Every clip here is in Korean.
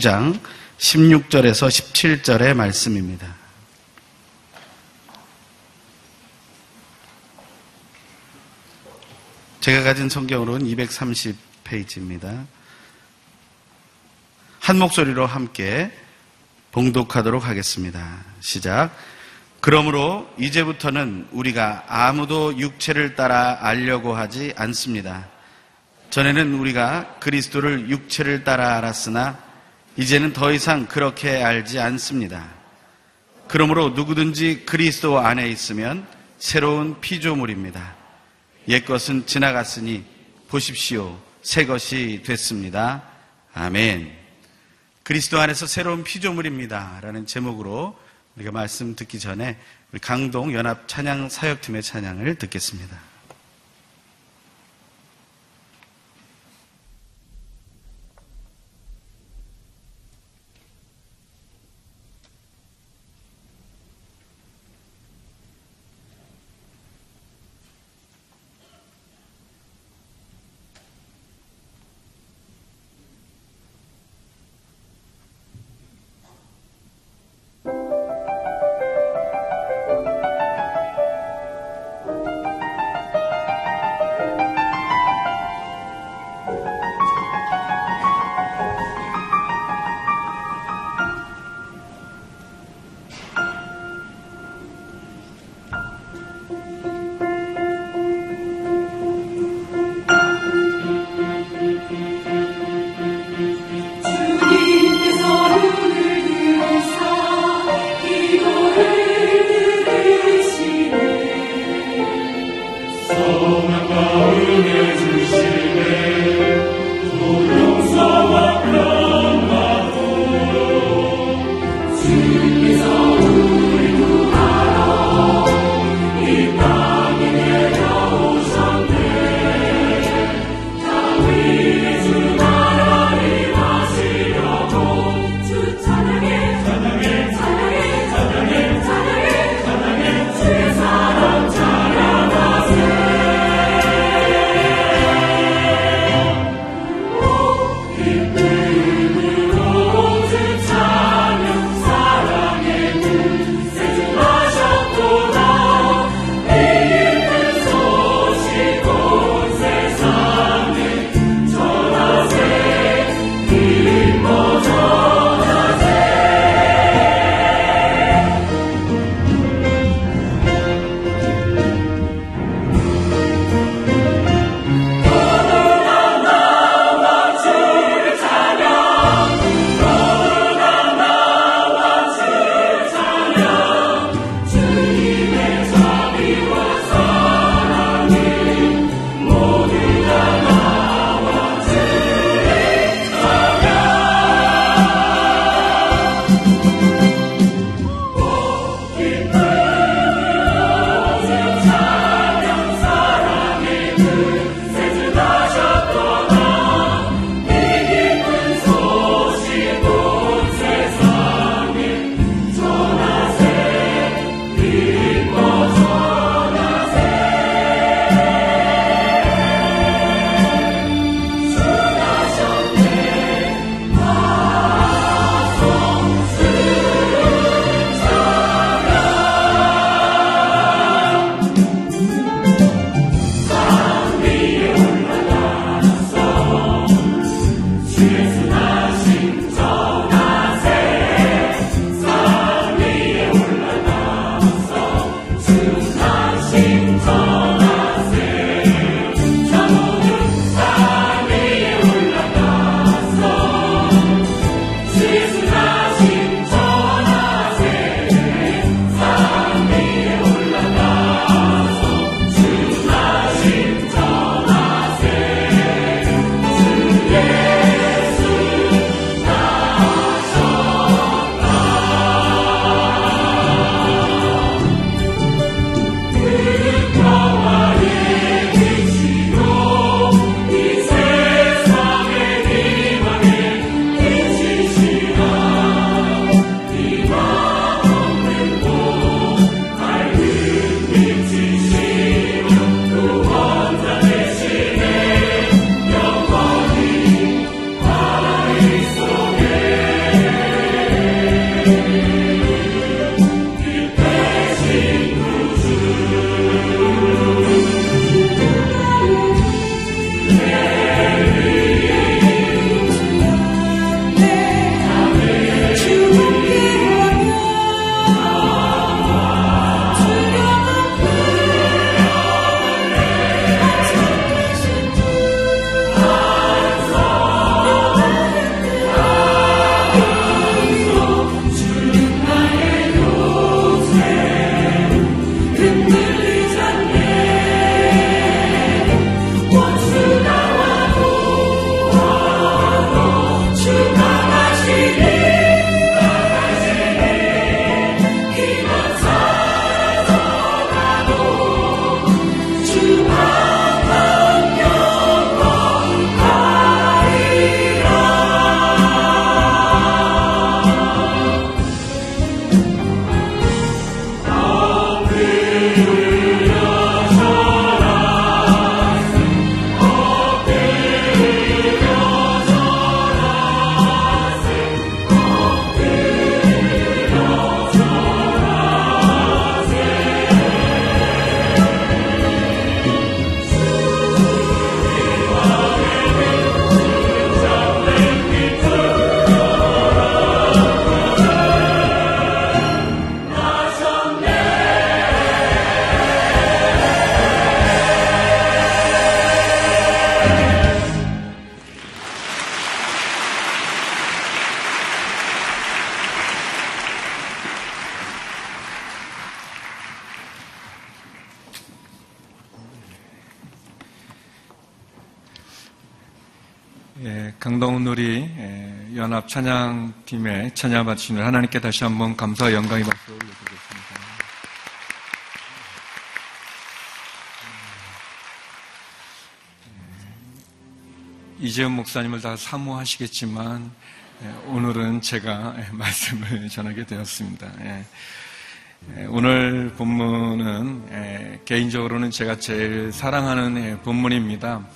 5장 16절에서 17절의 말씀입니다. 제가 가진 성경으로는 230페이지입니다. 한 목소리로 함께 봉독하도록 하겠습니다. 시작. 그러므로 이제부터는 우리가 아무도 육체를 따라 알려고 하지 않습니다. 전에는 우리가 그리스도를 육체를 따라 알았으나 이제는 더 이상 그렇게 알지 않습니다. 그러므로 누구든지 그리스도 안에 있으면 새로운 피조물입니다. 옛 것은 지나갔으니 보십시오. 새 것이 됐습니다. 아멘. 그리스도 안에서 새로운 피조물입니다. 라는 제목으로 우리가 말씀 듣기 전에 우리 강동 연합 찬양 사역팀의 찬양을 듣겠습니다. 예, 찬양팀의 찬양 받으시는 하나님께 다시 한번 감사와 영광의 박수 올려드리겠습니다. 예, 이재훈 목사님을 다 사모하시겠지만 예, 오늘은 제가 예, 말씀을 전하게 되었습니다. 오늘 본문은 예, 개인적으로는 제가 제일 사랑하는 예, 본문입니다.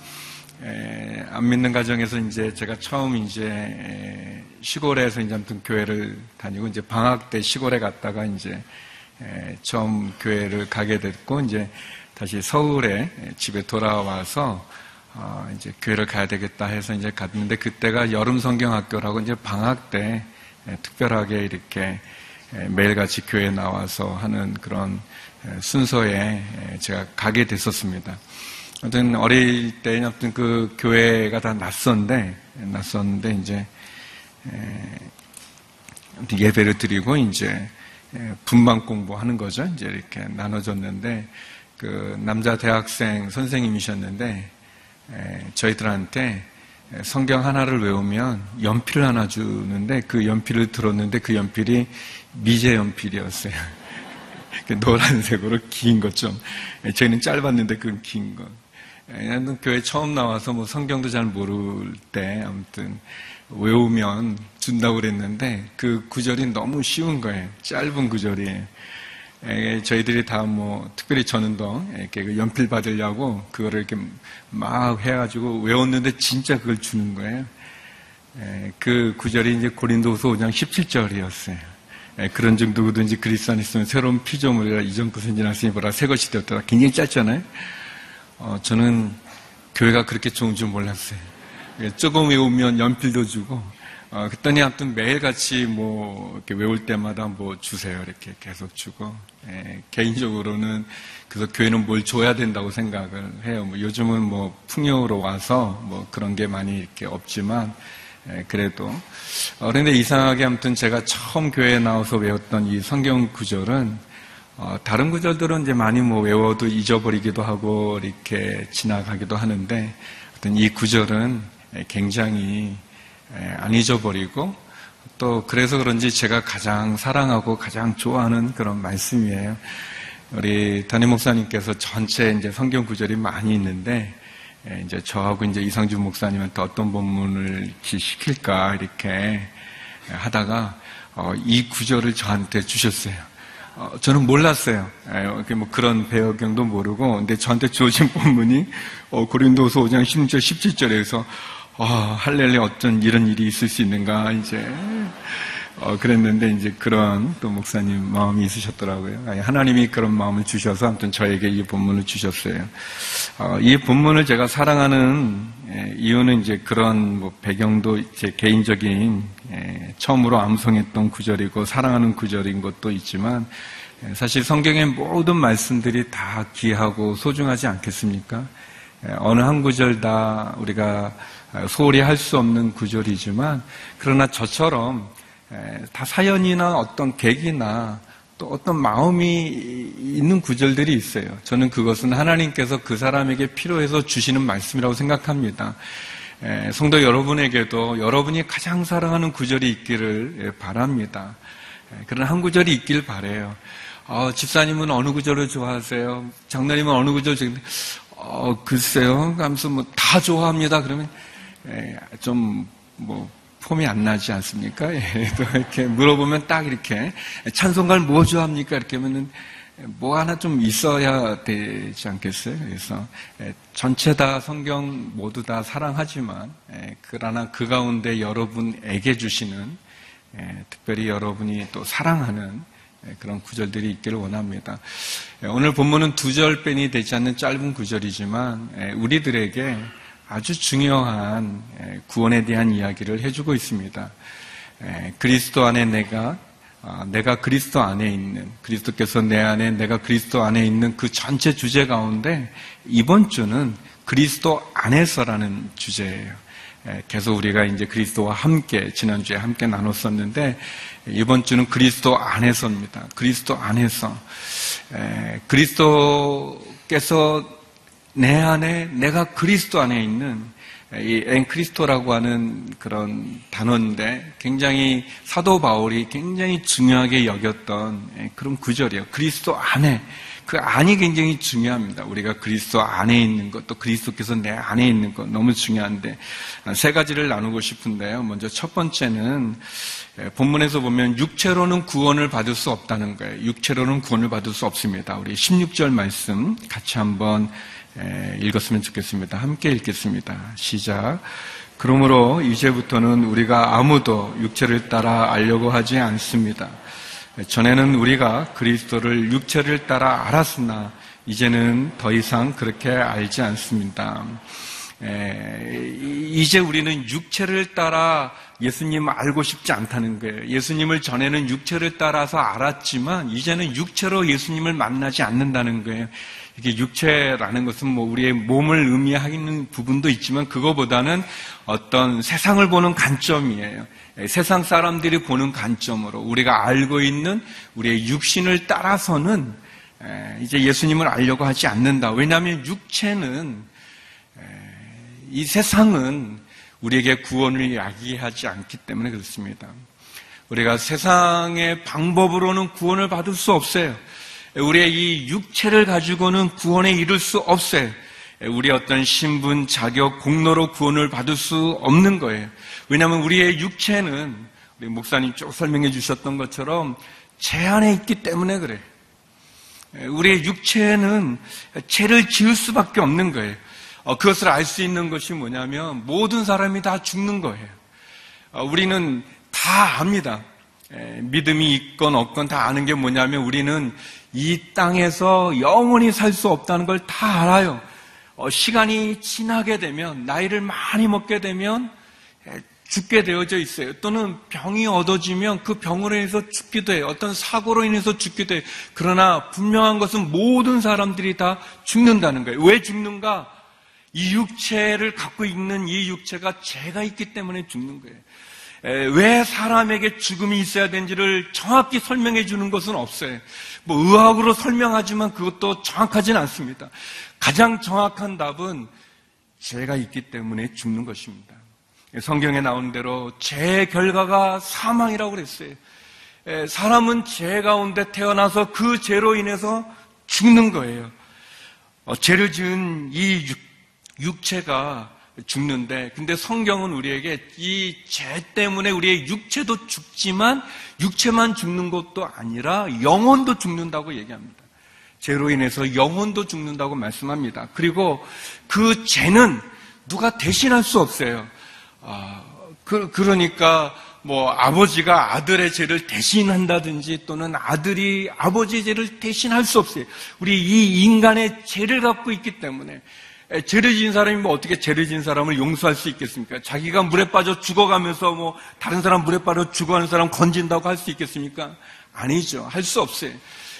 에, 안 믿는 가정에서 이제 제가 처음 이제 에, 시골에서 이제 아무튼 교회를 다니고 이제 방학 때 시골에 갔다가 이제 에, 처음 교회를 가게 됐고 이제 다시 서울에 집에 돌아와서 어, 이제 교회를 가야 되겠다 해서 이제 갔는데 그때가 여름 성경학교라고 이제 방학 때 에, 특별하게 이렇게 에, 매일같이 교회에 나와서 하는 그런 에, 순서에 에, 제가 가게 됐었습니다. 아무튼 어릴 때 아무튼 그 교회가 다 낯선데 낯선데 이제 예배를 드리고 이제 분방 공부하는 거죠. 이제 이렇게 나눠줬는데 그 남자 대학생 선생님이셨는데 저희들한테 성경 하나를 외우면 연필을 하나 주는데 그 연필을 들었는데 그 연필이 미제 연필이었어요. 노란색으로 긴 것 좀. 저희는 짧았는데 그건 긴 거. 나는 교회 처음 나와서 뭐 성경도 잘 모를 때 아무튼 외우면 준다고 그랬는데 그 구절이 너무 쉬운 거예요. 짧은 구절이에요. 저희들이 다 뭐 특별히 저는 더 이렇게 그 연필 받으려고 그거를 이렇게 막 해가지고 외웠는데 진짜 그걸 주는 거예요. 그 구절이 이제 고린도후서 5장 17절이었어요. 그런 중 누구든지 그리스도 안에 있으면 새로운 피조물이라 이전부터 지났으니 보라 새 것이 되었다. 굉장히 짧잖아요. 어, 저는 교회가 그렇게 좋은 줄 몰랐어요. 예, 조금 외우면 연필도 주고, 어, 그랬더니 아무튼 매일같이 뭐, 이렇게 외울 때마다 뭐 주세요. 이렇게 계속 주고, 예, 개인적으로는 그래서 교회는 뭘 줘야 된다고 생각을 해요. 뭐 요즘은 뭐 풍요로 와서 뭐 그런 게 많이 이렇게 없지만, 예, 그래도. 어, 그런데 이상하게 아무튼 제가 처음 교회에 나와서 외웠던 이 성경 구절은 어, 다른 구절들은 이제 많이 뭐 외워도 잊어버리기도 하고 이렇게 지나가기도 하는데 어떤 이 구절은 굉장히 안 잊어버리고 또 그래서 그런지 제가 가장 사랑하고 가장 좋아하는 그런 말씀이에요. 우리 담임 목사님께서 전체 이제 성경 구절이 많이 있는데 이제 저하고 이제 이상준 목사님한테 어떤 본문을 시킬까 이렇게 하다가 어, 이 구절을 저한테 주셨어요. 어, 저는 몰랐어요. 예, 뭐 그런 배경도 모르고, 근데 저한테 주어진 본문이 어, 고린도서 5장 16절, 17절에서 아, 할렐루야 어쩐 이런 일이 있을 수 있는가 이제 어, 그랬는데 이제 그런 또 목사님 마음이 있으셨더라고요. 하나님이 그런 마음을 주셔서 아무튼 저에게 이 본문을 주셨어요. 어, 이 본문을 제가 사랑하는 예, 이유는 이제 그런 뭐 배경도 제 개인적인 예, 처음으로 암송했던 구절이고 사랑하는 구절인 것도 있지만 예, 사실 성경의 모든 말씀들이 다 귀하고 소중하지 않겠습니까? 예, 어느 한 구절 다 우리가 소홀히 할 수 없는 구절이지만 그러나 저처럼 다 사연이나 어떤 계기나 또 어떤 마음이 있는 구절들이 있어요. 저는 그것은 하나님께서 그 사람에게 필요해서 주시는 말씀이라고 생각합니다. 성도 여러분에게도 여러분이 가장 사랑하는 구절이 있기를 바랍니다. 그런 한 구절이 있길 바래요. 어, 집사님은 어느 구절을 좋아하세요? 장로님은 어느 구절 좋아하세요? 어, 글쎄요. 하면서 뭐 다 좋아합니다. 그러면 좀 뭐 폼이 안 나지 않습니까? 예, 또 이렇게 물어보면 딱 이렇게 찬송가를 뭐 좋아합니까? 이렇게 하면은 뭐 하나 좀 있어야 되지 않겠어요? 그래서 예, 전체 다 성경 모두 다 사랑하지만 예, 그러나 그 가운데 여러분에게 주시는 특별히 여러분이 또 사랑하는 그런 구절들이 있기를 원합니다. 오늘 본문은 두절 뺀이 되지 않는 짧은 구절이지만 우리들에게 아주 중요한 구원에 대한 이야기를 해주고 있습니다. 그리스도 안에 내가 아, 내가 그리스도 안에 있는 그리스도께서 내 안에 내가 그리스도 안에 있는 그 전체 주제 가운데 이번 주는 그리스도 안에서라는 주제예요. 계속 우리가 이제 그리스도와 함께 지난주에 함께 나눴었는데 이번 주는 그리스도 안에서입니다. 그리스도 안에서 그리스도께서 내 안에 내가 그리스도 안에 있는 이 엔크리스토라고 하는 그런 단어인데 굉장히 사도 바울이 굉장히 중요하게 여겼던 그런 구절이에요. 그리스도 안에 그 안이 굉장히 중요합니다. 우리가 그리스도 안에 있는 것, 또 그리스도께서 내 안에 있는 것 너무 중요한데 세 가지를 나누고 싶은데요. 먼저 첫 번째는 본문에서 보면 육체로는 구원을 받을 수 없다는 거예요. 육체로는 구원을 받을 수 없습니다. 우리 16절 말씀 같이 한번 읽었으면 좋겠습니다. 함께 읽겠습니다. 시작. 그러므로 이제부터는 우리가 아무도 육체를 따라 알려고 하지 않습니다. 전에는 우리가 그리스도를 육체를 따라 알았으나 이제는 더 이상 그렇게 알지 않습니다. 이제 우리는 육체를 따라 예수님 알고 싶지 않다는 거예요. 예수님을 전에는 육체를 따라서 알았지만 이제는 육체로 예수님을 만나지 않는다는 거예요. 이게 육체라는 것은 뭐 우리의 몸을 의미하는 부분도 있지만 그거보다는 어떤 세상을 보는 관점이에요. 예, 세상 사람들이 보는 관점으로 우리가 알고 있는 우리의 육신을 따라서는 예, 이제 예수님을 알려고 하지 않는다. 왜냐하면 육체는 예, 이 세상은 우리에게 구원을 야기하지 않기 때문에 그렇습니다. 우리가 세상의 방법으로는 구원을 받을 수 없어요. 우리의 이 육체를 가지고는 구원에 이를 수 없어요. 우리 어떤 신분, 자격, 공로로 구원을 받을 수 없는 거예요. 왜냐하면 우리의 육체는 우리 목사님 쭉 설명해 주셨던 것처럼 제한에 있기 때문에 그래. 우리의 육체는 죄를 지을 수밖에 없는 거예요. 어, 그것을 알 수 있는 것이 뭐냐면 모든 사람이 다 죽는 거예요. 어, 우리는 다 압니다. 믿음이 있건 없건 다 아는 게 뭐냐면 우리는 이 땅에서 영원히 살 수 없다는 걸 다 알아요. 어, 시간이 지나게 되면, 나이를 많이 먹게 되면, 죽게 되어져 있어요. 또는 병이 얻어지면 그 병으로 인해서 죽기도 해요. 어떤 사고로 인해서 죽기도 해요. 그러나 분명한 것은 모든 사람들이 다 죽는다는 거예요. 왜 죽는가? 이 육체를 갖고 있는 이 육체가 죄가 있기 때문에 죽는 거예요. 왜 사람에게 죽음이 있어야 되는지를 정확히 설명해 주는 것은 없어요. 뭐 의학으로 설명하지만 그것도 정확하진 않습니다. 가장 정확한 답은 죄가 있기 때문에 죽는 것입니다. 성경에 나온 대로 죄의 결과가 사망이라고 그랬어요. 사람은 죄 가운데 태어나서 그 죄로 인해서 죽는 거예요. 어, 죄를 지은 이 육체가 죽는데 근데 성경은 우리에게 이 죄 때문에 우리의 육체도 죽지만 육체만 죽는 것도 아니라 영혼도 죽는다고 얘기합니다. 죄로 인해서 영혼도 죽는다고 말씀합니다. 그리고 그 죄는 누가 대신할 수 없어요. 아, 그, 그러니까 뭐 아버지가 아들의 죄를 대신한다든지 또는 아들이 아버지의 죄를 대신할 수 없어요. 우리 이 인간의 죄를 갖고 있기 때문에 죄를 지은 사람이 뭐 어떻게 지은 사람을 용서할 수 있겠습니까? 자기가 물에 빠져 죽어가면서 뭐 다른 사람 물에 빠져 죽어가는 사람 건진다고 할 수 있겠습니까? 아니죠. 할 수 없어요.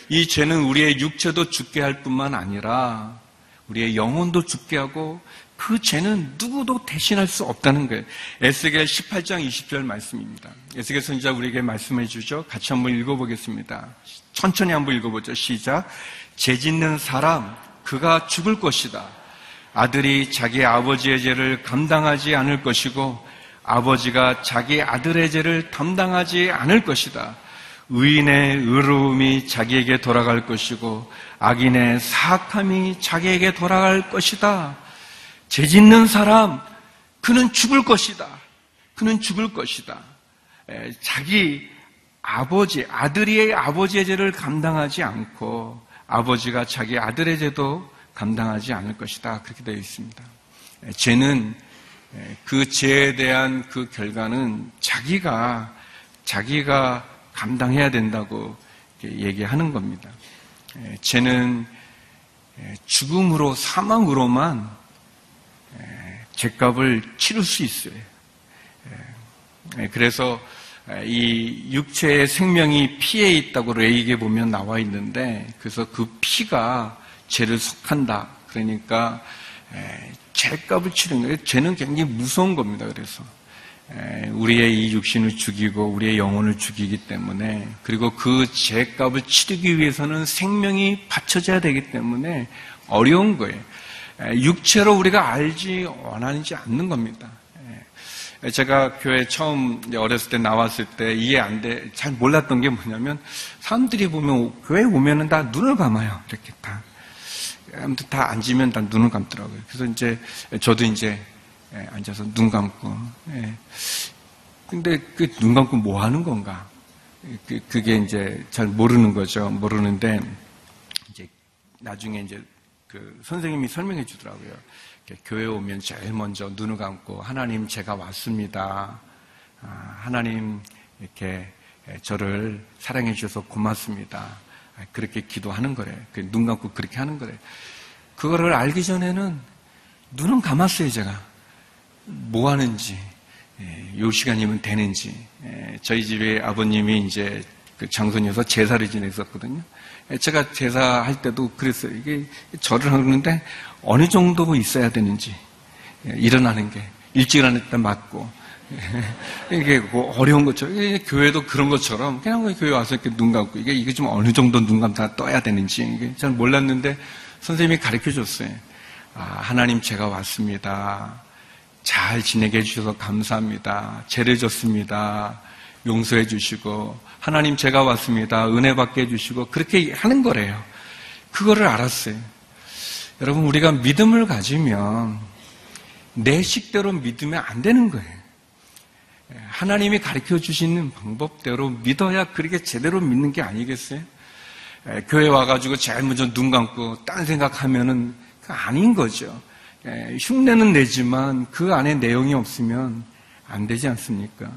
이 죄는 우리의 육체도 죽게 할 뿐만 아니라 우리의 영혼도 죽게 하고 그 죄는 누구도 대신할 수 없다는 거예요. 에스겔 18장 20절 말씀입니다. 에스겔 선지자 우리에게 말씀해 주죠. 같이 한번 읽어보겠습니다. 천천히 한번 읽어보죠. 시작. 죄 짓는 사람 그가 죽을 것이다. 아들이 자기 아버지의 죄를 감당하지 않을 것이고 아버지가 자기 아들의 죄를 담당하지 않을 것이다. 의인의 의로움이 자기에게 돌아갈 것이고 악인의 사악함이 자기에게 돌아갈 것이다. 죄 짓는 사람, 그는 죽을 것이다. 그는 죽을 것이다. 자기 아버지, 아들이 아버지의 죄를 감당하지 않고 아버지가 자기 아들의 죄도 감당하지 않을 것이다. 그렇게 되어 있습니다. 죄는 그 죄에 대한 그 결과는 자기가 자기가 감당해야 된다고 얘기하는 겁니다. 죄는 죽음으로 사망으로만 죄값을 치를 수 있어요. 그래서 이 육체의 생명이 피에 있다고 레이게 보면 나와 있는데 그래서 그 피가 죄를 속한다. 그러니까 죄값을 치는 거예요. 죄는 굉장히 무서운 겁니다. 그래서 우리의 이 육신을 죽이고 우리의 영혼을 죽이기 때문에 그리고 그 죄값을 치르기 위해서는 생명이 바쳐져야 되기 때문에 어려운 거예요. 육체로 우리가 알지 원하지 않는 겁니다. 제가 교회 처음 어렸을 때 나왔을 때 이해 안 돼, 잘 몰랐던 게 뭐냐면 사람들이 보면 교회 오면은 다 눈을 감아요. 이렇게 다. 아무튼 다 앉으면 다 눈을 감더라고요. 그래서 이제 저도 이제 앉아서 눈 감고. 근데 그 눈 감고 뭐 하는 건가? 그, 그게 이제 잘 모르는 거죠. 모르는데 이제 나중에 이제 그 선생님이 설명해 주더라고요. 교회 오면 제일 먼저 눈을 감고 하나님 제가 왔습니다. 아, 하나님 이렇게 저를 사랑해 주셔서 고맙습니다. 그렇게 기도하는 거래. 그눈 감고 그렇게 하는 거래. 그거를 알기 전에는 눈은 감았어요, 제가. 뭐 하는지, 예, 요 시간이면 되는지. 예, 저희 집에 아버님이 이제 그 장손이어서 제사를 지냈었거든요. 예, 제가 제사할 때도 그랬어요. 이게 절을 하는데 어느 정도 있어야 되는지 일어나는 게 일찍 일어날 때 맞고 이게 뭐 어려운 것처럼 교회도 그런 것처럼 그냥 교회 와서 이렇게 눈 감고 이게 이게 좀 어느 정도 눈 감다 떠야 되는지 이게 잘 몰랐는데 선생님이 가르쳐 줬어요. 아, 하나님 제가 왔습니다. 잘 지내게 해주셔서 감사합니다. 죄를 졌습니다. 용서해 주시고 하나님 제가 왔습니다. 은혜 받게 해주시고 그렇게 하는 거래요. 그거를 알았어요. 여러분 우리가 믿음을 가지면 내 식대로 믿으면 안 되는 거예요. 하나님이 가르쳐 주시는 방법대로 믿어야 그렇게 제대로 믿는 게 아니겠어요? 교회 와가지고 제일 먼저 눈 감고 딴 생각하면은 그 아닌 거죠. 흉내는 내지만 그 안에 내용이 없으면 안 되지 않습니까?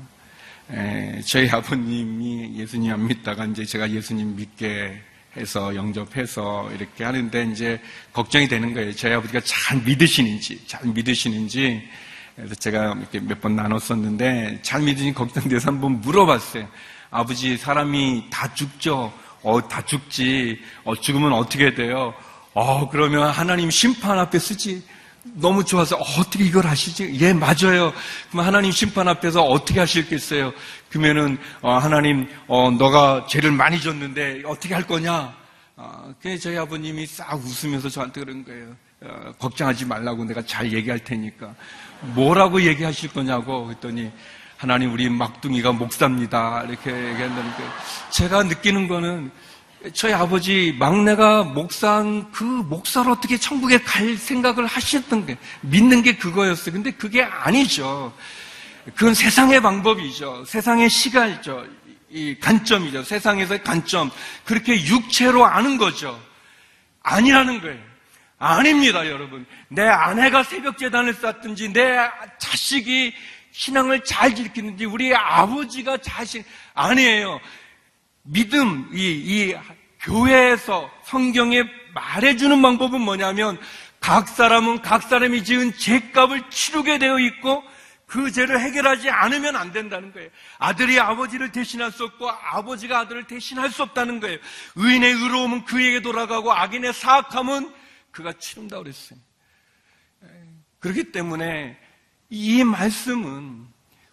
저희 아버님이 예수님 안 믿다가 이제 제가 예수님 믿게 해서 영접해서 이렇게 하는데 이제 걱정이 되는 거예요. 저희 아버지가 잘 믿으시는지, 잘 믿으시는지. 그래서 제가 이렇게 몇 번 나눴었는데 잘 믿으니 걱정 돼서 한번 물어봤어요. 아버지 사람이 다 죽죠. 어, 다 죽지. 어, 죽으면 어떻게 돼요? 어, 그러면 하나님 심판 앞에 쓰지. 너무 좋아서 어, 떻게 이걸 하시지? 예, 맞아요. 그럼 하나님 심판 앞에서 어떻게 하실겠어요? 그러면은 어, 하나님, 어, 너가 죄를 많이 졌는데 어떻게 할 거냐? 어, 그 저희 아버님이 싹 웃으면서 저한테 그런 거예요. 어, 걱정하지 말라고 내가 잘 얘기할 테니까 뭐라고 얘기하실 거냐고 그랬더니 하나님 우리 막둥이가 목사입니다 이렇게 얘기한다는 게 제가 느끼는 거는 저희 아버지 막내가 목사한 그 목사로 어떻게 천국에 갈 생각을 하셨던 게 믿는 게 그거였어요. 근데 그게 아니죠. 그건 세상의 방법이죠. 세상의 시간이죠. 이 관점이죠. 세상에서의 관점. 그렇게 육체로 아는 거죠. 아니라는 거예요. 아닙니다, 여러분. 내 아내가 새벽 재단을 쌓든지 내 자식이 신앙을 잘 지키는지 우리 아버지가 자신 아니에요. 믿음 이, 이 교회에서 성경에 말해주는 방법은 뭐냐면 각 사람은 각 사람이 지은 죄값을 치르게 되어 있고 그 죄를 해결하지 않으면 안 된다는 거예요. 아들이 아버지를 대신할 수 없고 아버지가 아들을 대신할 수 없다는 거예요. 의인의 의로움은 그에게 돌아가고 악인의 사악함은 그가 치른다 그랬어요. 그렇기 때문에 이 말씀은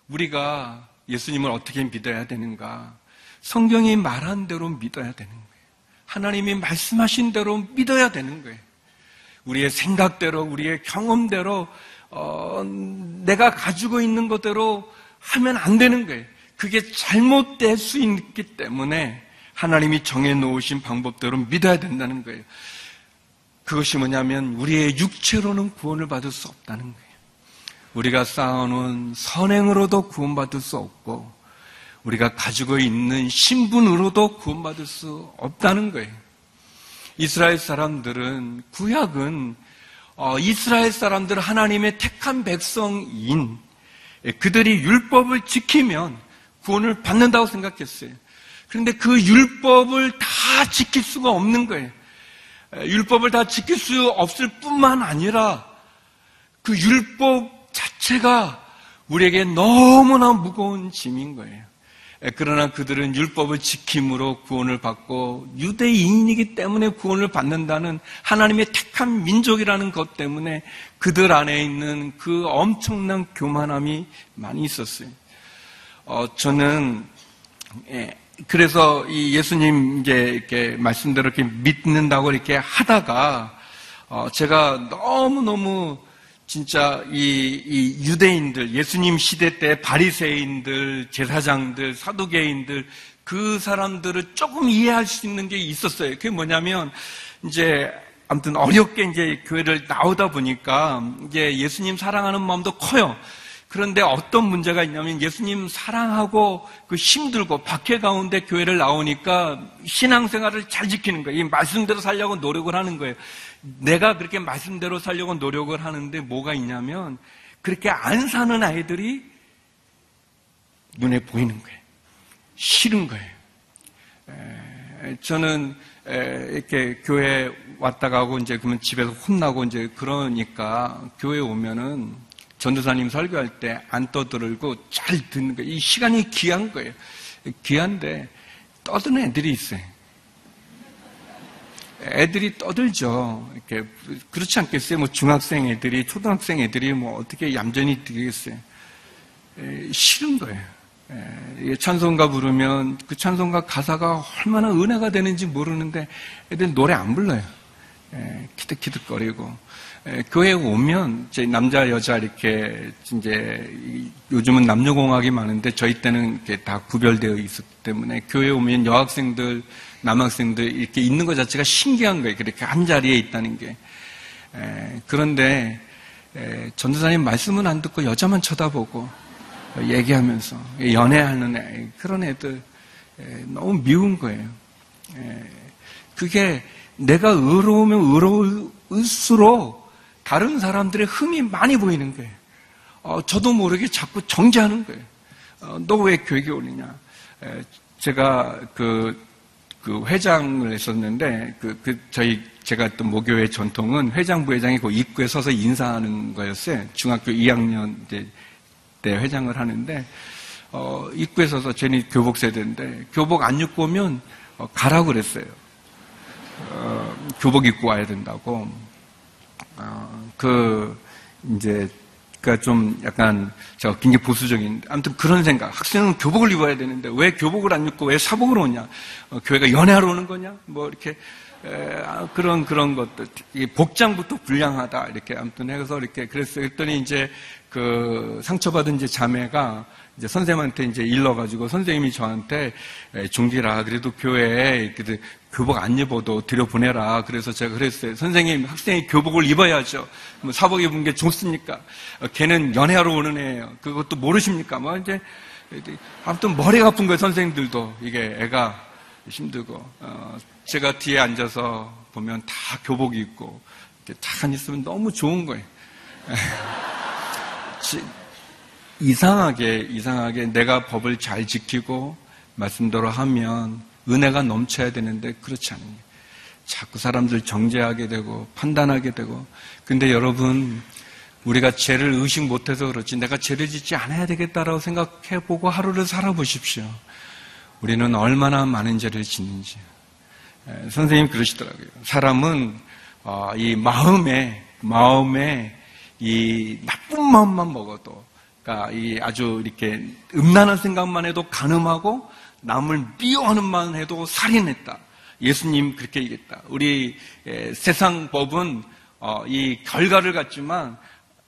우리가 예수님을 어떻게 믿어야 되는가? 성경이 말한 대로 믿어야 되는 거예요. 하나님이 말씀하신 대로 믿어야 되는 거예요. 우리의 생각대로, 우리의 경험대로, 어, 내가 가지고 있는 것대로 하면 안 되는 거예요. 그게 잘못될 수 있기 때문에 하나님이 정해놓으신 방법대로 믿어야 된다는 거예요. 그것이 뭐냐면 우리의 육체로는 구원을 받을 수 없다는 거예요. 우리가 쌓아놓은 선행으로도 구원받을 수 없고 우리가 가지고 있는 신분으로도 구원받을 수 없다는 거예요. 이스라엘 사람들은 구약은 어, 이스라엘 사람들 하나님의 택한 백성인 그들이 율법을 지키면 구원을 받는다고 생각했어요. 그런데 그 율법을 다 지킬 수가 없는 거예요. 율법을 다 지킬 수 없을 뿐만 아니라 그 율법 자체가 우리에게 너무나 무거운 짐인 거예요. 그러나 그들은 율법을 지킴으로 구원을 받고 유대인이기 때문에 구원을 받는다는 하나님의 택한 민족이라는 것 때문에 그들 안에 있는 그 엄청난 교만함이 많이 있었어요. 어, 저는 예, 그래서 이 예수님 이제 이렇게 말씀대로 이렇게 믿는다고 이렇게 하다가 어, 제가 너무 너무 진짜 이, 이, 유대인들 예수님 시대 때 바리새인들 제사장들 사두개인들 그 사람들을 조금 이해할 수 있는 게 있었어요. 그게 뭐냐면 이제 아무튼 어렵게 이제 교회를 나오다 보니까 이제 예수님 사랑하는 마음도 커요. 그런데 어떤 문제가 있냐면 예수님 사랑하고 그 힘들고 박해 가운데 교회를 나오니까 신앙생활을 잘 지키는 거예요. 이 말씀대로 살려고 노력을 하는 거예요. 내가 그렇게 말씀대로 살려고 노력을 하는데 뭐가 있냐면 그렇게 안 사는 아이들이 눈에 보이는 거예요. 싫은 거예요. 에, 저는 에, 이렇게 교회 왔다 가고 이제 그러면 집에서 혼나고 이제 그러니까 교회 오면은 전도사님 설교할 때 안 떠들고 잘 듣는 거예요. 이 시간이 귀한 거예요. 귀한데 떠드는 애들이 있어요. 애들이 떠들죠. 이렇게 그렇지 않겠어요? 뭐 중학생 애들이 초등학생 애들이 뭐 어떻게 얌전히 듣겠어요? 싫은 거예요. 에, 찬송가 부르면 그 찬송가 가사가 얼마나 은혜가 되는지 모르는데 애들 노래 안 불러요. 에, 키득키득거리고 에, 교회에 오면 제 남자 여자 이렇게 이제 요즘은 남녀 공학이 많은데 저희 때는 이렇게 다 구별되어 있었기 때문에 교회에 오면 여학생들 남학생들 이렇게 있는 것 자체가 신기한 거예요. 그렇게 한 자리에 있다는 게. 에, 그런데 에, 전도사님 말씀은 안 듣고 여자만 쳐다보고 얘기하면서 연애하는 애 그런 애들 에, 너무 미운 거예요. 그게 내가 의로우면 의로울수록 다른 사람들의 흠이 많이 보이는 거예요. 어, 저도 모르게 자꾸 정죄하는 거예요. 어, 너왜 교육에 오느냐? 제가 그 그 회장을 했었는데 그, 그 저희 제가 했던 모교회 전통은 회장 부회장이 그 입구에 서서 인사하는 거였어요. 중학교 2학년 때 회장을 하는데 어, 입구에 서서 쟤이 교복 세대인데 교복 안 입고 오면 어, 가라고 그랬어요. 어, 교복 입고 와야 된다고. 어, 그 이제 그러니까 좀 약간 저 굉장히 보수적인 아무튼 그런 생각. 학생은 교복을 입어야 되는데 왜 교복을 안 입고 왜 사복으로 오냐? 어, 교회가 연애하러 오는 거냐? 뭐 이렇게 에, 아, 그런 그런 것들 복장부터 불량하다 이렇게 아무튼 해서 이렇게 그랬어요. 그랬더니 이제 그 상처받은 이제 자매가 이제 선생님한테 이제 일러가지고 선생님이 저한테 중지라 그래도 교회에 교복 안 입어도 들여보내라. 그래서 제가 그랬어요. 선생님, 학생이 교복을 입어야죠. 뭐 사복 입은 게 좋습니까? 어, 걔는 연애하러 오는 애예요. 그것도 모르십니까? 뭐 이제 아무튼 머리가 아픈 거예요. 선생님들도 이게 애가 힘들고 어, 제가 뒤에 앉아서 보면 다 교복 입고 다 있으면 너무 좋은 거예요. 이상하게, 이상하게 내가 법을 잘 지키고 말씀대로 하면 은혜가 넘쳐야 되는데 그렇지 않은 거예요. 자꾸 사람들 정죄하게 되고 판단하게 되고 근데 여러분 우리가 죄를 의식 못해서 그렇지 내가 죄를 짓지 않아야 되겠다라고 생각해보고 하루를 살아보십시오. 우리는 얼마나 많은 죄를 짓는지. 선생님 그러시더라고요. 사람은 어, 이 마음에 마음에 이 나쁜 마음만 먹어도 그러니까 이 아주 이렇게 음란한 생각만 해도 가늠하고 남을 미워하는 만 해도 살인했다. 예수님 그렇게 얘기했다. 우리 세상 법은 어, 이 결과를 갖지만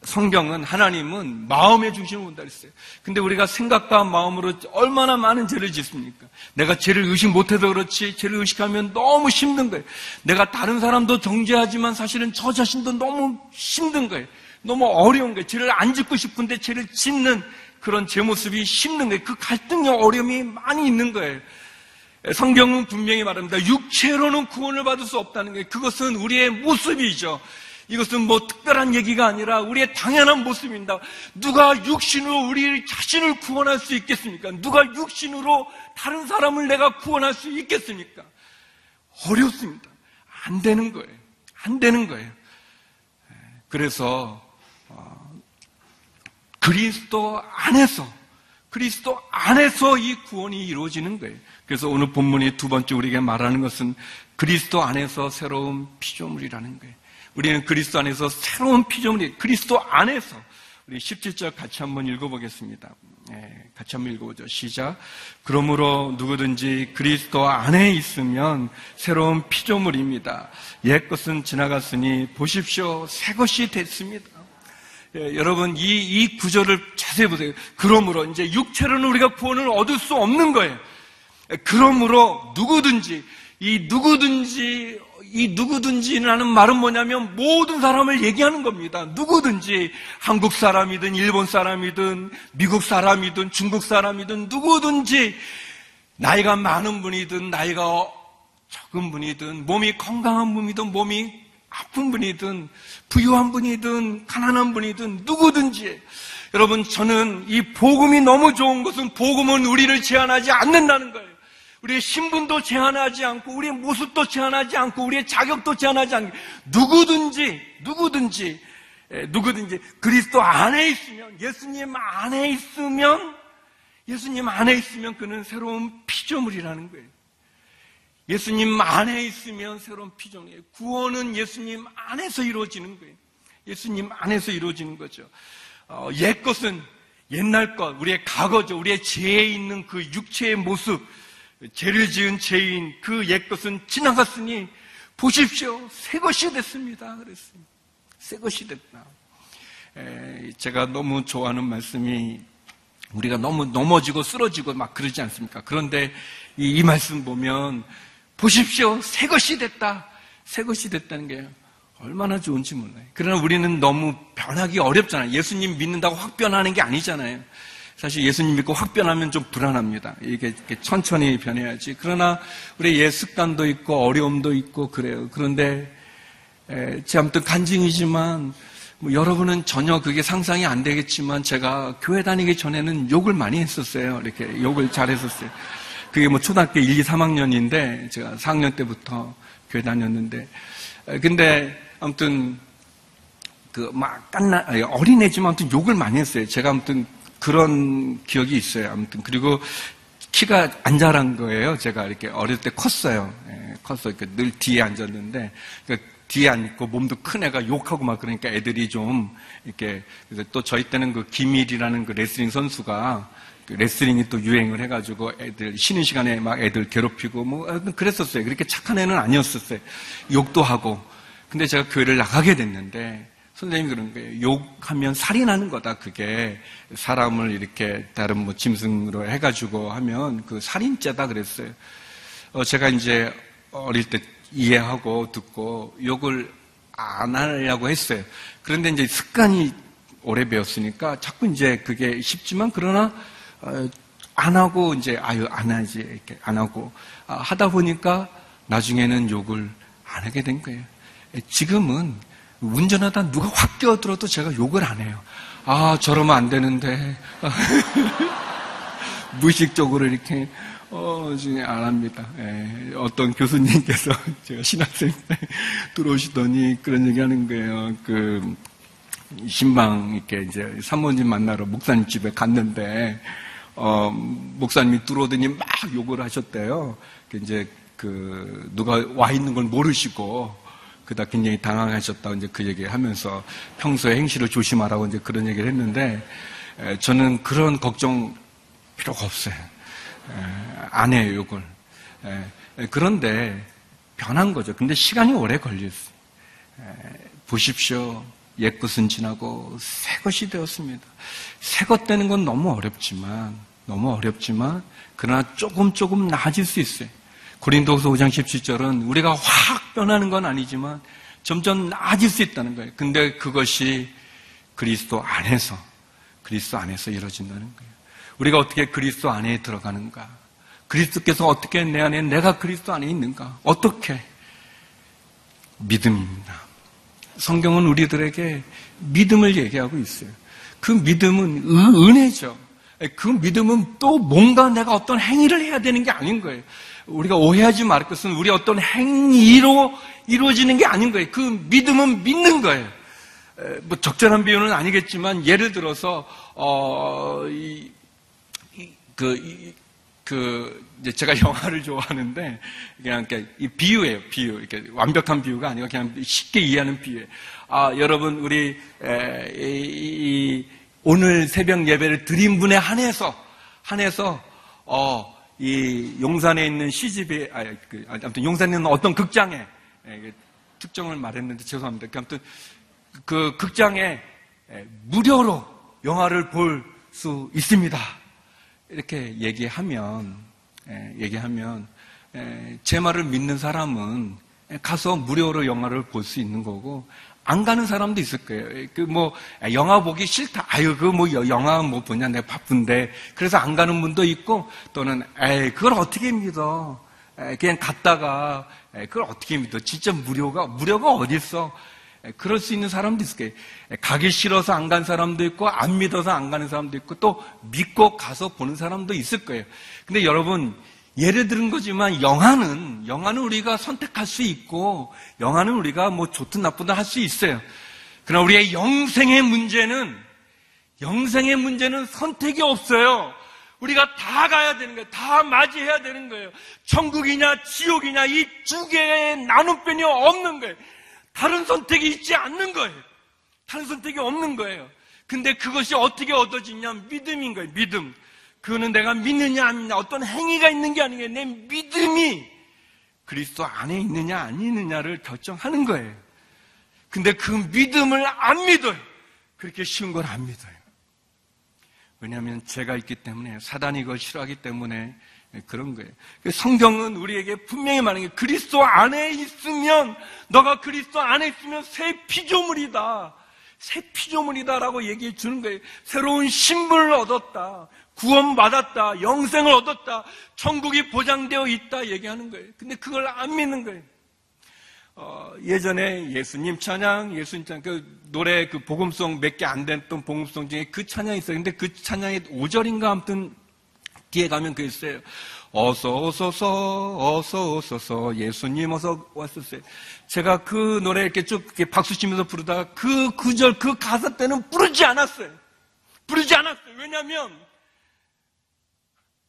성경은 하나님은 마음의 중심을 본다 그랬어요. 근데 우리가 생각과 마음으로 얼마나 많은 죄를 짓습니까? 내가 죄를 의식 못해서 그렇지 죄를 의식하면 너무 힘든 거예요. 내가 다른 사람도 정죄하지만 사실은 저 자신도 너무 힘든 거예요. 너무 어려운 거예요. 죄를 안 짓고 싶은데 죄를 짓는 그런 제 모습이 힘든 거예요. 그 갈등의 어려움이 많이 있는 거예요. 성경은 분명히 말합니다. 육체로는 구원을 받을 수 없다는 게 그것은 우리의 모습이죠. 이것은 뭐 특별한 얘기가 아니라 우리의 당연한 모습입니다. 누가 육신으로 우리 자신을 구원할 수 있겠습니까? 누가 육신으로 다른 사람을 내가 구원할 수 있겠습니까? 어렵습니다. 안 되는 거예요. 안 되는 거예요. 그래서 어, 그리스도 안에서 그리스도 안에서 이 구원이 이루어지는 거예요. 그래서 오늘 본문이 두 번째 우리에게 말하는 것은 그리스도 안에서 새로운 피조물이라는 거예요. 우리는 그리스도 안에서 새로운 피조물이 그리스도 안에서 우리 17절 같이 한번 읽어보겠습니다. 네, 같이 한번 읽어보죠. 시작. 그러므로 누구든지 그리스도 안에 있으면 새로운 피조물입니다. 옛 것은 지나갔으니 보십시오. 새 것이 됐습니다. 예, 여러분 이, 이 구절을 자세히 보세요. 그러므로 이제 육체로는 우리가 구원을 얻을 수 없는 거예요. 예, 그러므로 누구든지 이 누구든지 이 누구든지라는 말은 뭐냐면 모든 사람을 얘기하는 겁니다. 누구든지 한국 사람이든 일본 사람이든 미국 사람이든 중국 사람이든 누구든지 나이가 많은 분이든 나이가 적은 분이든 몸이 건강한 분이든 몸이 아픈 분이든 부유한 분이든 가난한 분이든 누구든지 여러분 저는 이 복음이 너무 좋은 것은 복음은 우리를 제한하지 않는다는 거예요. 우리의 신분도 제한하지 않고 우리의 모습도 제한하지 않고 우리의 자격도 제한하지 않고 누구든지 누구든지 누구든지 그리스도 안에 있으면 예수님 안에 있으면 예수님 안에 있으면 그는 새로운 피조물이라는 거예요. 예수님 안에 있으면 새로운 피조물이에요. 구원은 예수님 안에서 이루어지는 거예요. 예수님 안에서 이루어지는 거죠. 어, 옛 것은 옛날 것, 우리의 과거죠. 우리의 죄에 있는 그 육체의 모습, 죄를 지은 죄인 그 옛 것은 지나갔으니 보십시오. 새 것이 됐습니다. 그랬습니다. 새 것이 됐다. 에, 제가 너무 좋아하는 말씀이 우리가 너무 넘어지고 쓰러지고 막 그러지 않습니까? 그런데 이, 이 말씀 보면 보십시오. 새 것이 됐다. 새 것이 됐다는 게 얼마나 좋은지 몰라요. 그러나 우리는 너무 변하기 어렵잖아요. 예수님 믿는다고 확 변하는 게 아니잖아요. 사실 예수님 믿고 확 변하면 좀 불안합니다. 이게 천천히 변해야지. 그러나 우리 옛 습관도 있고 어려움도 있고 그래요. 그런데 제 아무튼 간증이지만 뭐 여러분은 전혀 그게 상상이 안 되겠지만 제가 교회 다니기 전에는 욕을 많이 했었어요. 이렇게 욕을 잘 했었어요. 그게 뭐 초등학교 1, 2, 3학년인데 제가 4학년 때부터 교회 다녔는데 근데 아무튼 그 막 깐나 어린애지만 아무튼 욕을 많이 했어요. 제가 아무튼 그런 기억이 있어요. 아무튼 그리고 키가 안 자란 거예요. 제가 이렇게 어릴 때 컸어요. 예, 컸어. 그러니까 늘 뒤에 앉았는데 그러니까 뒤에 앉고 몸도 큰 애가 욕하고 막 그러니까 애들이 좀 이렇게 그래서 또 저희 때는 그 김일이라는 그 레슬링 선수가 그 레슬링이 또 유행을 해가지고 애들 쉬는 시간에 막 애들 괴롭히고 뭐 그랬었어요. 그렇게 착한 애는 아니었었어요. 욕도 하고. 근데 제가 교회를 나가게 됐는데 선생님이 그런 거예요. 욕하면 살이 나는 거다. 그게 사람을 이렇게 다른 뭐 짐승으로 해가지고 하면 그 살인죄다 그랬어요. 어, 제가 이제 어릴 때 이해하고 듣고 욕을 안 하려고 했어요. 그런데 이제 습관이 오래 배웠으니까 자꾸 이제 그게 쉽지만 그러나 어, 안 하고 이제 아유 안 하지 이렇게 안 하고 아, 하다 보니까 나중에는 욕을 안 하게 된 거예요. 지금은 운전하다 누가 확 끼어들어도 제가 욕을 안 해요. 아, 저러면 안 되는데. 무의식적으로 이렇게, 어, 지금 안 합니다. 예, 어떤 교수님께서 제가 신학생 때 들어오시더니 그런 얘기 하는 거예요. 그, 신방 이렇게 이제 사모님 만나러 목사님 집에 갔는데, 어, 목사님이 들어오더니 막 욕을 하셨대요. 그 이제 그, 누가 와 있는 걸 모르시고, 그다 굉장히 당황하셨다고 이제 그 얘기 하면서 평소에 행실을 조심하라고 이제 그런 얘기를 했는데, 에, 저는 그런 걱정 필요가 없어요. 에, 안 해요, 욕을. 에, 그런데 변한 거죠. 근데 시간이 오래 걸렸어요. 보십시오. 옛 것은 지나고 새 것이 되었습니다. 새 것 되는 건 너무 어렵지만, 너무 어렵지만, 그러나 조금 조금 나아질 수 있어요. 고린도서 5장 17절은 우리가 확 변하는 건 아니지만 점점 나아질 수 있다는 거예요. 근데 그것이 그리스도 안에서, 그리스도 안에서 이루어진다는 거예요. 우리가 어떻게 그리스도 안에 들어가는가? 그리스도께서 어떻게 내 안에 내가 그리스도 안에 있는가? 어떻게? 믿음입니다. 성경은 우리들에게 믿음을 얘기하고 있어요. 그 믿음은 은혜죠. 그 믿음은 또 뭔가 내가 어떤 행위를 해야 되는 게 아닌 거예요. 우리가 오해하지 말을 것은 우리 어떤 행위로 이루어지는 게 아닌 거예요. 그 믿음은 믿는 거예요. 뭐 적절한 비유는 아니겠지만 예를 들어서 어, 이, 이, 그, 이, 그 이제 제가 영화를 좋아하는데 그냥 이렇게 이 비유예요. 비유 이렇게 완벽한 비유가 아니고 그냥 쉽게 이해하는 비유예요. 아 여러분 우리 에, 이, 이, 오늘 새벽 예배를 드린 분에 한해서 한해서 어, 이 용산에 있는 시집에 아, 그, 아무튼 용산에 있는 어떤 극장에 예, 특정을 말했는데 죄송합니다. 그 아무튼 그 극장에 예, 무료로 영화를 볼 수 있습니다. 이렇게 얘기하면 예, 얘기하면 제 말을 믿는 사람은 가서 무료로 영화를 볼 수 있는 거고 안 가는 사람도 있을 거예요. 그 뭐 영화 보기 싫다. 아유 그 뭐 영화 뭐 보냐 내가 바쁜데 그래서 안 가는 분도 있고 또는 에이 그걸 어떻게 믿어? 그냥 갔다가 그걸 어떻게 믿어? 진짜 무료가 무료가 어디 있어? 그럴 수 있는 사람도 있을 거예요. 가기 싫어서 안 간 사람도 있고 안 믿어서 안 가는 사람도 있고 또 믿고 가서 보는 사람도 있을 거예요. 근데 여러분 예를 들은 거지만 영화는 영화는 우리가 선택할 수 있고 영화는 우리가 뭐 좋든 나쁘든 할 수 있어요. 그러나 우리의 영생의 문제는 영생의 문제는 선택이 없어요. 우리가 다 가야 되는 거예요. 다 맞이해야 되는 거예요. 천국이냐 지옥이냐 이 두 개의 나눗변이 없는 거예요. 다른 선택이 있지 않는 거예요. 다른 선택이 없는 거예요. 근데 그것이 어떻게 얻어지냐 믿음인 거예요. 믿음. 그거는 내가 믿느냐 안 믿느냐 어떤 행위가 있는 게 아니에요. 내 믿음이 그리스도 안에 있느냐 안 있느냐를 결정하는 거예요. 근데 그 믿음을 안 믿어요. 그렇게 쉬운 걸 안 믿어요. 왜냐하면 죄가 있기 때문에 사단이 그걸 싫어하기 때문에 그런 거예요. 성경은 우리에게 분명히 말하는 게 그리스도 안에 있으면 너가 그리스도 안에 있으면 새 피조물이다. 새 피조물이다라고 얘기해 주는 거예요. 새로운 신분을 얻었다. 구원받았다. 영생을 얻었다. 천국이 보장되어 있다. 얘기하는 거예요. 근데 그걸 안 믿는 거예요. 어, 예전에 예수님 찬양, 예수님 찬양, 그 노래 그 복음송 몇 개 안 됐던 복음송 중에 그 찬양이 있어요. 근데 그 찬양이 5절인가 아무튼 뒤에 가면 그 있어요. 어서 오소서, 어서 오소서, 예수님 어서 왔었어요. 제가 그 노래 이렇게 쭉 이렇게 박수 치면서 부르다가 그 구절, 그 가사 때는 부르지 않았어요. 부르지 않았어요. 왜냐면,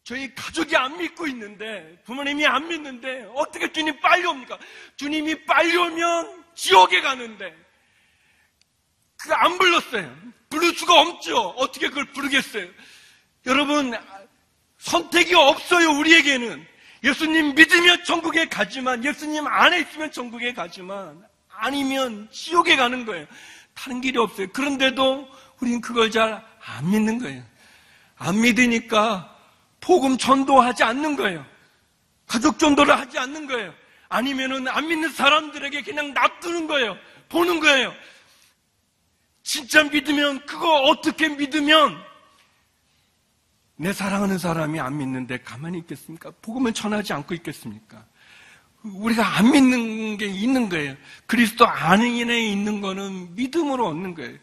저희 가족이 안 믿고 있는데, 부모님이 안 믿는데, 어떻게 주님 빨리 옵니까? 주님이 빨리 오면 지옥에 가는데, 그 안 불렀어요. 부를 수가 없죠. 어떻게 그걸 부르겠어요? 여러분, 선택이 없어요, 우리에게는. 예수님 믿으면 천국에 가지만, 예수님 안에 있으면 천국에 가지만, 아니면 지옥에 가는 거예요. 다른 길이 없어요. 그런데도 우리는 그걸 잘 안 믿는 거예요. 안 믿으니까 복음 전도하지 않는 거예요. 가족 전도를 하지 않는 거예요. 아니면은 안 믿는 사람들에게 그냥 놔두는 거예요. 보는 거예요. 진짜 믿으면, 그거 어떻게 믿으면, 내 사랑하는 사람이 안 믿는데 가만히 있겠습니까? 복음을 전하지 않고 있겠습니까? 우리가 안 믿는 게 있는 거예요. 그리스도 안에 있는 거는 믿음으로 얻는 거예요.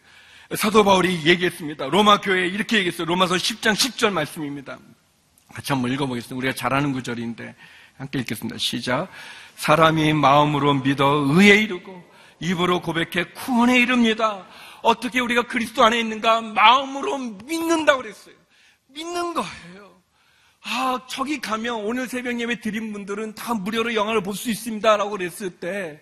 사도 바울이 얘기했습니다. 로마 교회에 이렇게 얘기했어요. 로마서 10장 10절 말씀입니다. 같이 한번 읽어보겠습니다. 우리가 잘 아는 구절인데 함께 읽겠습니다. 시작. 사람이 마음으로 믿어 의에 이르고 입으로 고백해 구원에 이릅니다. 어떻게 우리가 그리스도 안에 있는가? 마음으로 믿는다고 그랬어요. 믿는 거예요. 아, 저기 가면 오늘 새벽 예배 드린 분들은 다 무료로 영화를 볼 수 있습니다 라고 그랬을 때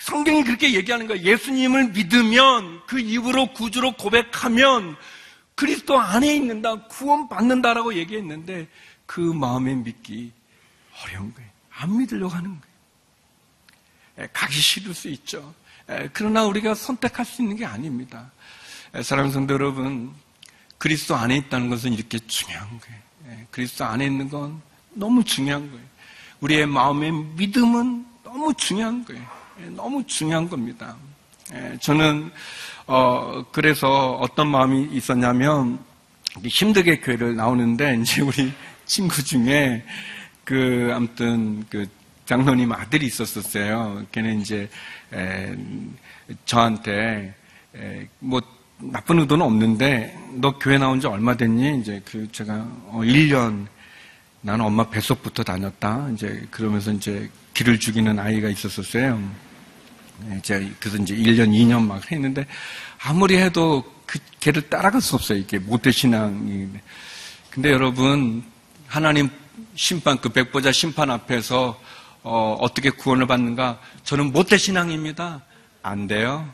성경이 그렇게 얘기하는 거예요. 예수님을 믿으면 그 입으로 구주로 고백하면 그리스도 안에 있는다, 구원받는다라고 얘기했는데 그 마음에 믿기 어려운 거예요. 안 믿으려고 하는 거예요. 예, 가기 싫을 수 있죠. 예, 그러나 우리가 선택할 수 있는 게 아닙니다. 예, 사랑하는 성도 여러분, 그리스도 안에 있다는 것은 이렇게 중요한 거예요. 그리스도 안에 있는 건 너무 중요한 거예요. 우리의 마음의 믿음은 너무 중요한 거예요. 너무 중요한 겁니다. 저는 어 그래서 어떤 마음이 있었냐면 힘들게 교회를 나오는데 이제 우리 친구 중에 그 아무튼 그 장로님 아들이 있었었어요. 걔는 이제 에, 저한테 에, 뭐 나쁜 의도는 없는데 너 교회 나온 지 얼마 됐니? 이제 그 제가 어 1년 나는 엄마 뱃속부터 다녔다. 이제 그러면서 이제 길을 죽이는 아이가 있었었어요. 이제 그래서 이제 1년, 2년 막 했는데 아무리 해도 그 걔를 따라갈 수 없어요. 이게 모태 신앙이. 근데 여러분 하나님 심판 그 백보자 심판 앞에서 어, 어떻게 구원을 받는가? 저는 모태신앙입니다. 안 돼요.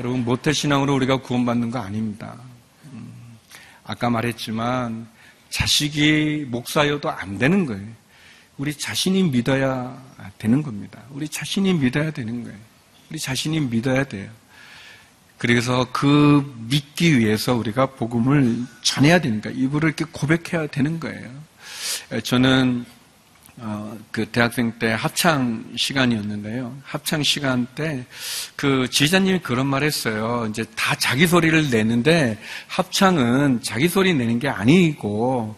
여러분, 모태 신앙으로 우리가 구원받는 거 아닙니다. 음, 아까 말했지만, 자식이 목사여도 안 되는 거예요. 우리 자신이 믿어야 되는 겁니다. 우리 자신이 믿어야 되는 거예요. 우리 자신이 믿어야 돼요. 그래서 그 믿기 위해서 우리가 복음을 전해야 되니까 입으로 이렇게 고백해야 되는 거예요. 저는 어, 그 대학생 때 합창 시간이었는데요. 합창 시간 때 그 지휘자님이 그런 말 했어요. 이제 다 자기 소리를 내는데 합창은 자기 소리 내는 게 아니고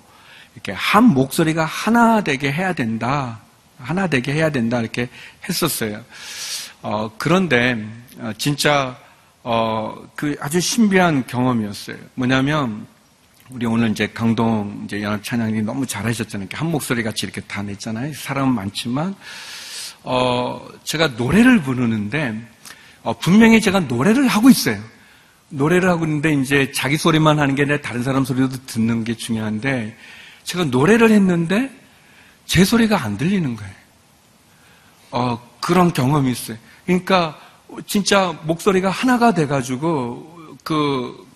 이렇게 한 목소리가 하나 되게 해야 된다. 하나 되게 해야 된다. 이렇게 했었어요. 어, 그런데 어, 진짜 어, 그 아주 신비한 경험이었어요. 뭐냐면 우리 오늘 이제 강동 이제 연합 찬양이 너무 잘하셨잖아요. 한 목소리 같이 이렇게 다 냈잖아요. 사람은 많지만, 어, 제가 노래를 부르는데, 어, 분명히 제가 노래를 하고 있어요. 노래를 하고 있는데 이제 자기 소리만 하는 게 아니라 다른 사람 소리도 듣는 게 중요한데, 제가 노래를 했는데 제 소리가 안 들리는 거예요. 어, 그런 경험이 있어요. 그러니까 진짜 목소리가 하나가 돼가지고 그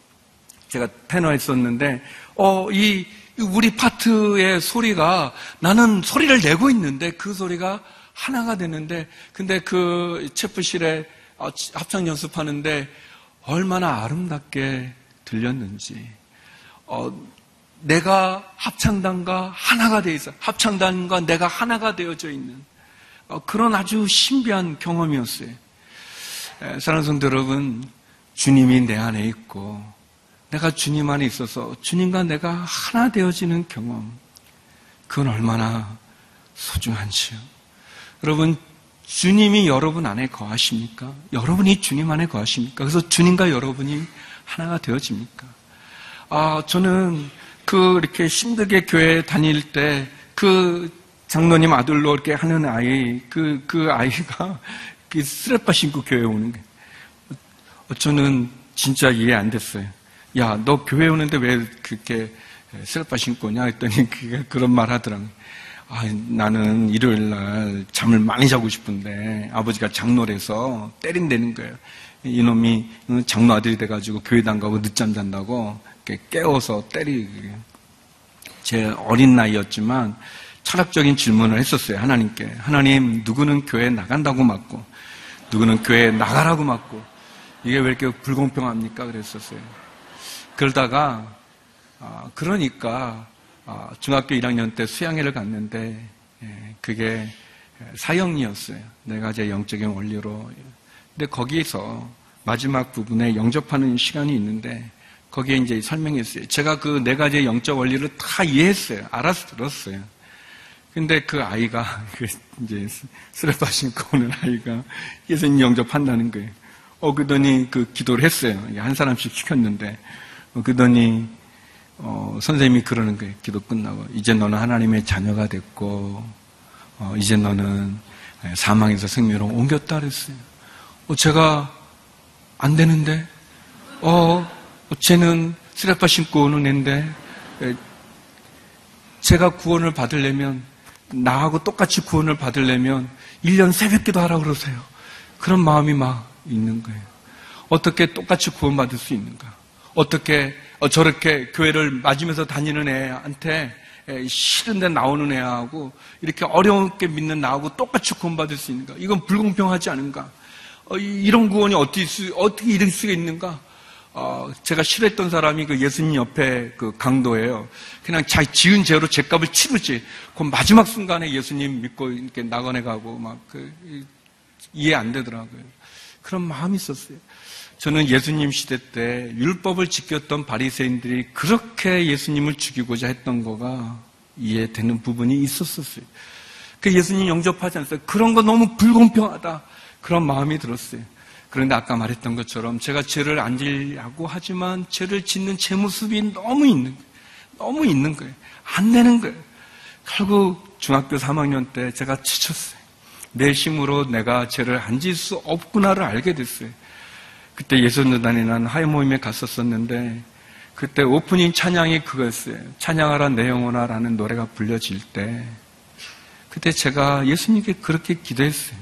제가 테너 했었는데, 어, 이, 우리 파트의 소리가 나는 소리를 내고 있는데 그 소리가 하나가 되는데, 근데 그 체프실에 어, 합창 연습하는데 얼마나 아름답게 들렸는지, 어, 내가 합창단과 하나가 되어 있어. 합창단과 내가 하나가 되어져 있는 어, 그런 아주 신비한 경험이었어요. 사랑하는 성도 여러분, 주님이 내 안에 있고, 내가 주님 안에 있어서 주님과 내가 하나 되어지는 경험, 그건 얼마나 소중한지요. 여러분, 주님이 여러분 안에 거하십니까? 여러분이 주님 안에 거하십니까? 그래서 주님과 여러분이 하나가 되어집니까? 아, 저는 그 이렇게 힘들게 교회 다닐 때 그 장로님 아들로 이렇게 하는 아이, 그, 그 아이가 그 쓰레빠 신고 교회 오는 게. 저는 진짜 이해 안 됐어요. 야, 너 교회 오는데 왜 그렇게 슬퍼 신고 오냐? 했더니 그게 그런 말 하더라고요. 아, 나는 일요일 날 잠을 많이 자고 싶은데 아버지가 장로래서 때린다는 거예요. 이놈이 장로 아들이 돼가지고 교회도 안 가고 늦잠 잔다고 깨워서 때리게. 제 어린 나이였지만 철학적인 질문을 했었어요. 하나님께. 하나님, 누구는 교회 나간다고 맞고, 누구는 교회 나가라고 맞고, 이게 왜 이렇게 불공평합니까? 그랬었어요. 그러다가 아, 그러니까 아, 중학교 1학년 때 수양회를 갔는데 예, 그게 사형이었어요. 네 가지의 영적인 원리로. 근데 거기에서 마지막 부분에 영접하는 시간이 있는데 거기에 이제 설명했어요. 제가 그 네 가지의 영적 원리를 다 이해했어요. 알아서 들었어요. 근데 그 아이가 그 이제 쓰레빠 신고 오는 아이가 예수님 영접한다는 거예요. 어, 그더니 그 기도를 했어요. 한 사람씩 시켰는데, 어, 그더니, 어, 선생님이 그러는 거예요. 기도 끝나고. 이제 너는 하나님의 자녀가 됐고, 어, 이제 너는 사망에서 생명으로 옮겼다 그랬어요. 어, 제가 안 되는데, 어, 쟤는 쓰레빠 신고 오는 앤데, 제가 구원을 받으려면, 나하고 똑같이 구원을 받으려면, 1년 새벽 기도 하라 그러세요. 그런 마음이 막 있는 거예요. 어떻게 똑같이 구원받을 수 있는가? 어떻게 어, 저렇게 교회를 맞으면서 다니는 애한테 싫은데 나오는 애하고 이렇게 어려운게 믿는 나하고 똑같이 구원받을 수 있는가? 이건 불공평하지 않은가? 어, 이런 구원이 어떻게, 이럴 수가 있는가? 어, 제가 싫어했던 사람이 그 예수님 옆에 그 강도예요. 그냥 자기 지은 죄로 죄값을 치르지. 그 마지막 순간에 예수님 믿고 이렇게 나가네 가고 막 그, 이해 안 되더라고요. 그런 마음이 있었어요. 저는 예수님 시대 때 율법을 지켰던 바리새인들이 그렇게 예수님을 죽이고자 했던 거가 이해되는 부분이 있었었어요. 그 예수님 영접하지 않았어요. 그런 거 너무 불공평하다. 그런 마음이 들었어요. 그런데 아까 말했던 것처럼 제가 죄를 안 지려고 하지만 죄를 짓는 제 모습이 너무 있는 거예요. 너무 있는 거예요. 안 되는 거예요. 결국 중학교 3학년 때 제가 지쳤어요. 내 힘으로 내가 죄를 안 질 수 없구나를 알게 됐어요. 그때 예수는단이라는 하이 모임에 갔었었는데 그때 오프닝 찬양이 그거였어요. 찬양하라 내 영혼아라는 노래가 불려질 때 그때 제가 예수님께 그렇게 기도했어요.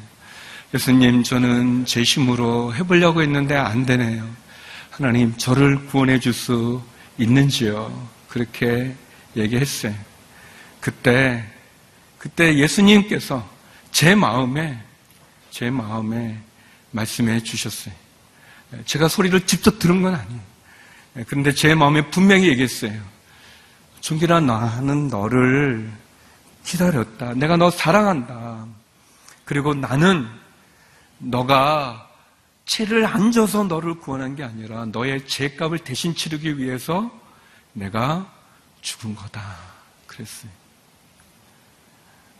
예수님 저는 제 힘으로 해보려고 했는데 안 되네요. 하나님 저를 구원해 줄 수 있는지요? 그렇게 얘기했어요. 그때 그때 예수님께서 제 마음에 제 마음에 말씀해 주셨어요. 제가 소리를 직접 들은 건 아니에요. 그런데 제 마음에 분명히 얘기했어요. 종기라 나는 너를 기다렸다. 내가 너 사랑한다. 그리고 나는 너가 채를 안 져서 너를 구원한 게 아니라 너의 죄값을 대신 치르기 위해서 내가 죽은 거다. 그랬어요.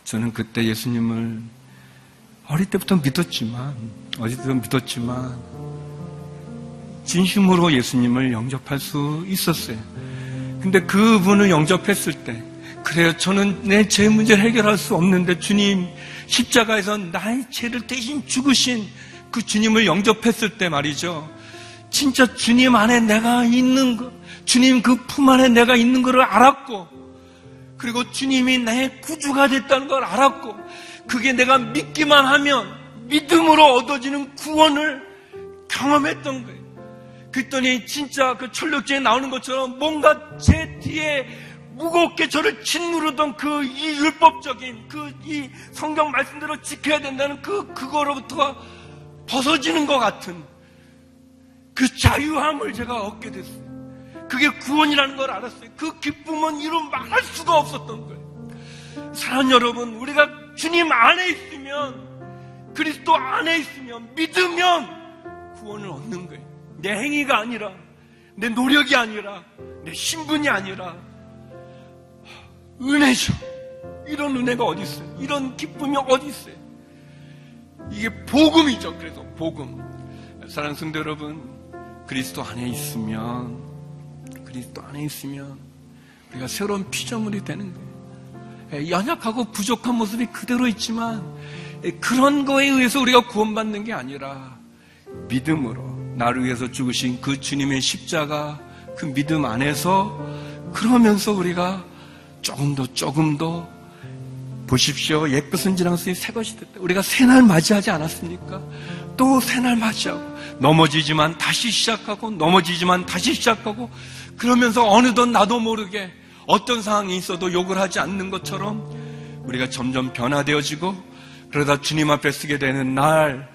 저는 그때 예수님을 어릴 때부터 믿었지만, 어릴 때부터 믿었지만, 진심으로 예수님을 영접할 수 있었어요. 근데 그분을 영접했을 때, 그래요. 저는 내 죄 문제를 해결할 수 없는데 주님 십자가에서 나의 죄를 대신 죽으신 그 주님을 영접했을 때 말이죠. 진짜 주님 안에 내가 있는 거, 주님 그 품 안에 내가 있는 것을 알았고, 그리고 주님이 나의 구주가 됐다는 걸 알았고, 그게 내가 믿기만 하면 믿음으로 얻어지는 구원을 경험했던 거예요. 그랬더니 진짜 그 철력제에 나오는 것처럼 뭔가 제 뒤에 무겁게 저를 짓누르던 그 이 율법적인 그 이 성경 말씀대로 지켜야 된다는 그 그거로부터 벗어지는 것 같은 그 자유함을 제가 얻게 됐어요. 그게 구원이라는 걸 알았어요. 그 기쁨은 이루 말할 수가 없었던 거예요. 사랑 여러분, 우리가 주님 안에 있으면 그리스도 안에 있으면 믿으면 구원을 얻는 거예요. 내 행위가 아니라 내 노력이 아니라 내 신분이 아니라 은혜죠. 이런 은혜가 어디 있어요? 이런 기쁨이 어디 있어요? 이게 복음이죠. 그래서 복음. 사랑하는 성도 여러분, 그리스도 안에 있으면 그리스도 안에 있으면 우리가 새로운 피조물이 되는 거예요. 연약하고 부족한 모습이 그대로 있지만 그런 거에 의해서 우리가 구원받는 게 아니라 믿음으로 나를 위해서 죽으신 그 주님의 십자가 그 믿음 안에서 그러면서 우리가 조금 더 조금 더 보십시오. 옛것은 지나갔으니 새것이 됐다. 우리가 새날 맞이하지 않았습니까? 또 새날 맞이하고 넘어지지만 다시 시작하고 넘어지지만 다시 시작하고 그러면서 어느덧 나도 모르게 어떤 상황이 있어도 욕을 하지 않는 것처럼 우리가 점점 변화되어지고 그러다 주님 앞에 쓰게 되는 날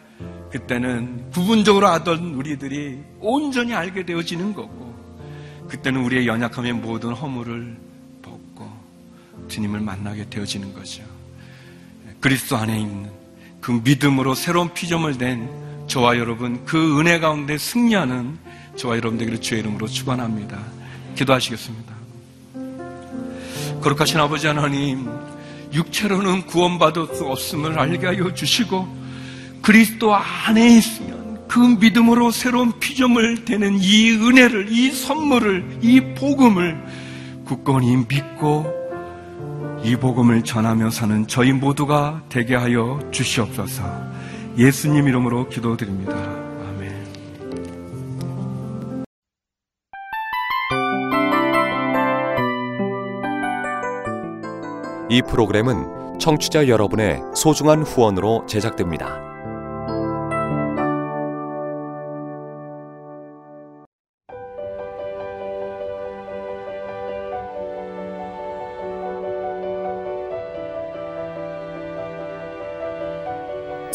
그때는 부분적으로 하던 우리들이 온전히 알게 되어지는 거고, 그때는 우리의 연약함의 모든 허물을 벗고 주님을 만나게 되어지는 거죠. 그리스도 안에 있는 그 믿음으로 새로운 피조물 된 저와 여러분, 그 은혜 가운데 승리하는 저와 여러분들에게 주의 이름으로 축원합니다. 기도하시겠습니다. 거룩하신 아버지 하나님, 육체로는 구원받을 수 없음을 알게 하여 주시고, 그리스도 안에 있으면 그 믿음으로 새로운 피조물 되는 이 은혜를, 이 선물을, 이 복음을 굳건히 믿고 이 복음을 전하며 사는 저희 모두가 되게 하여 주시옵소서. 예수님 이름으로 기도드립니다. 아멘. 이 프로그램은 청취자 여러분의 소중한 후원으로 제작됩니다.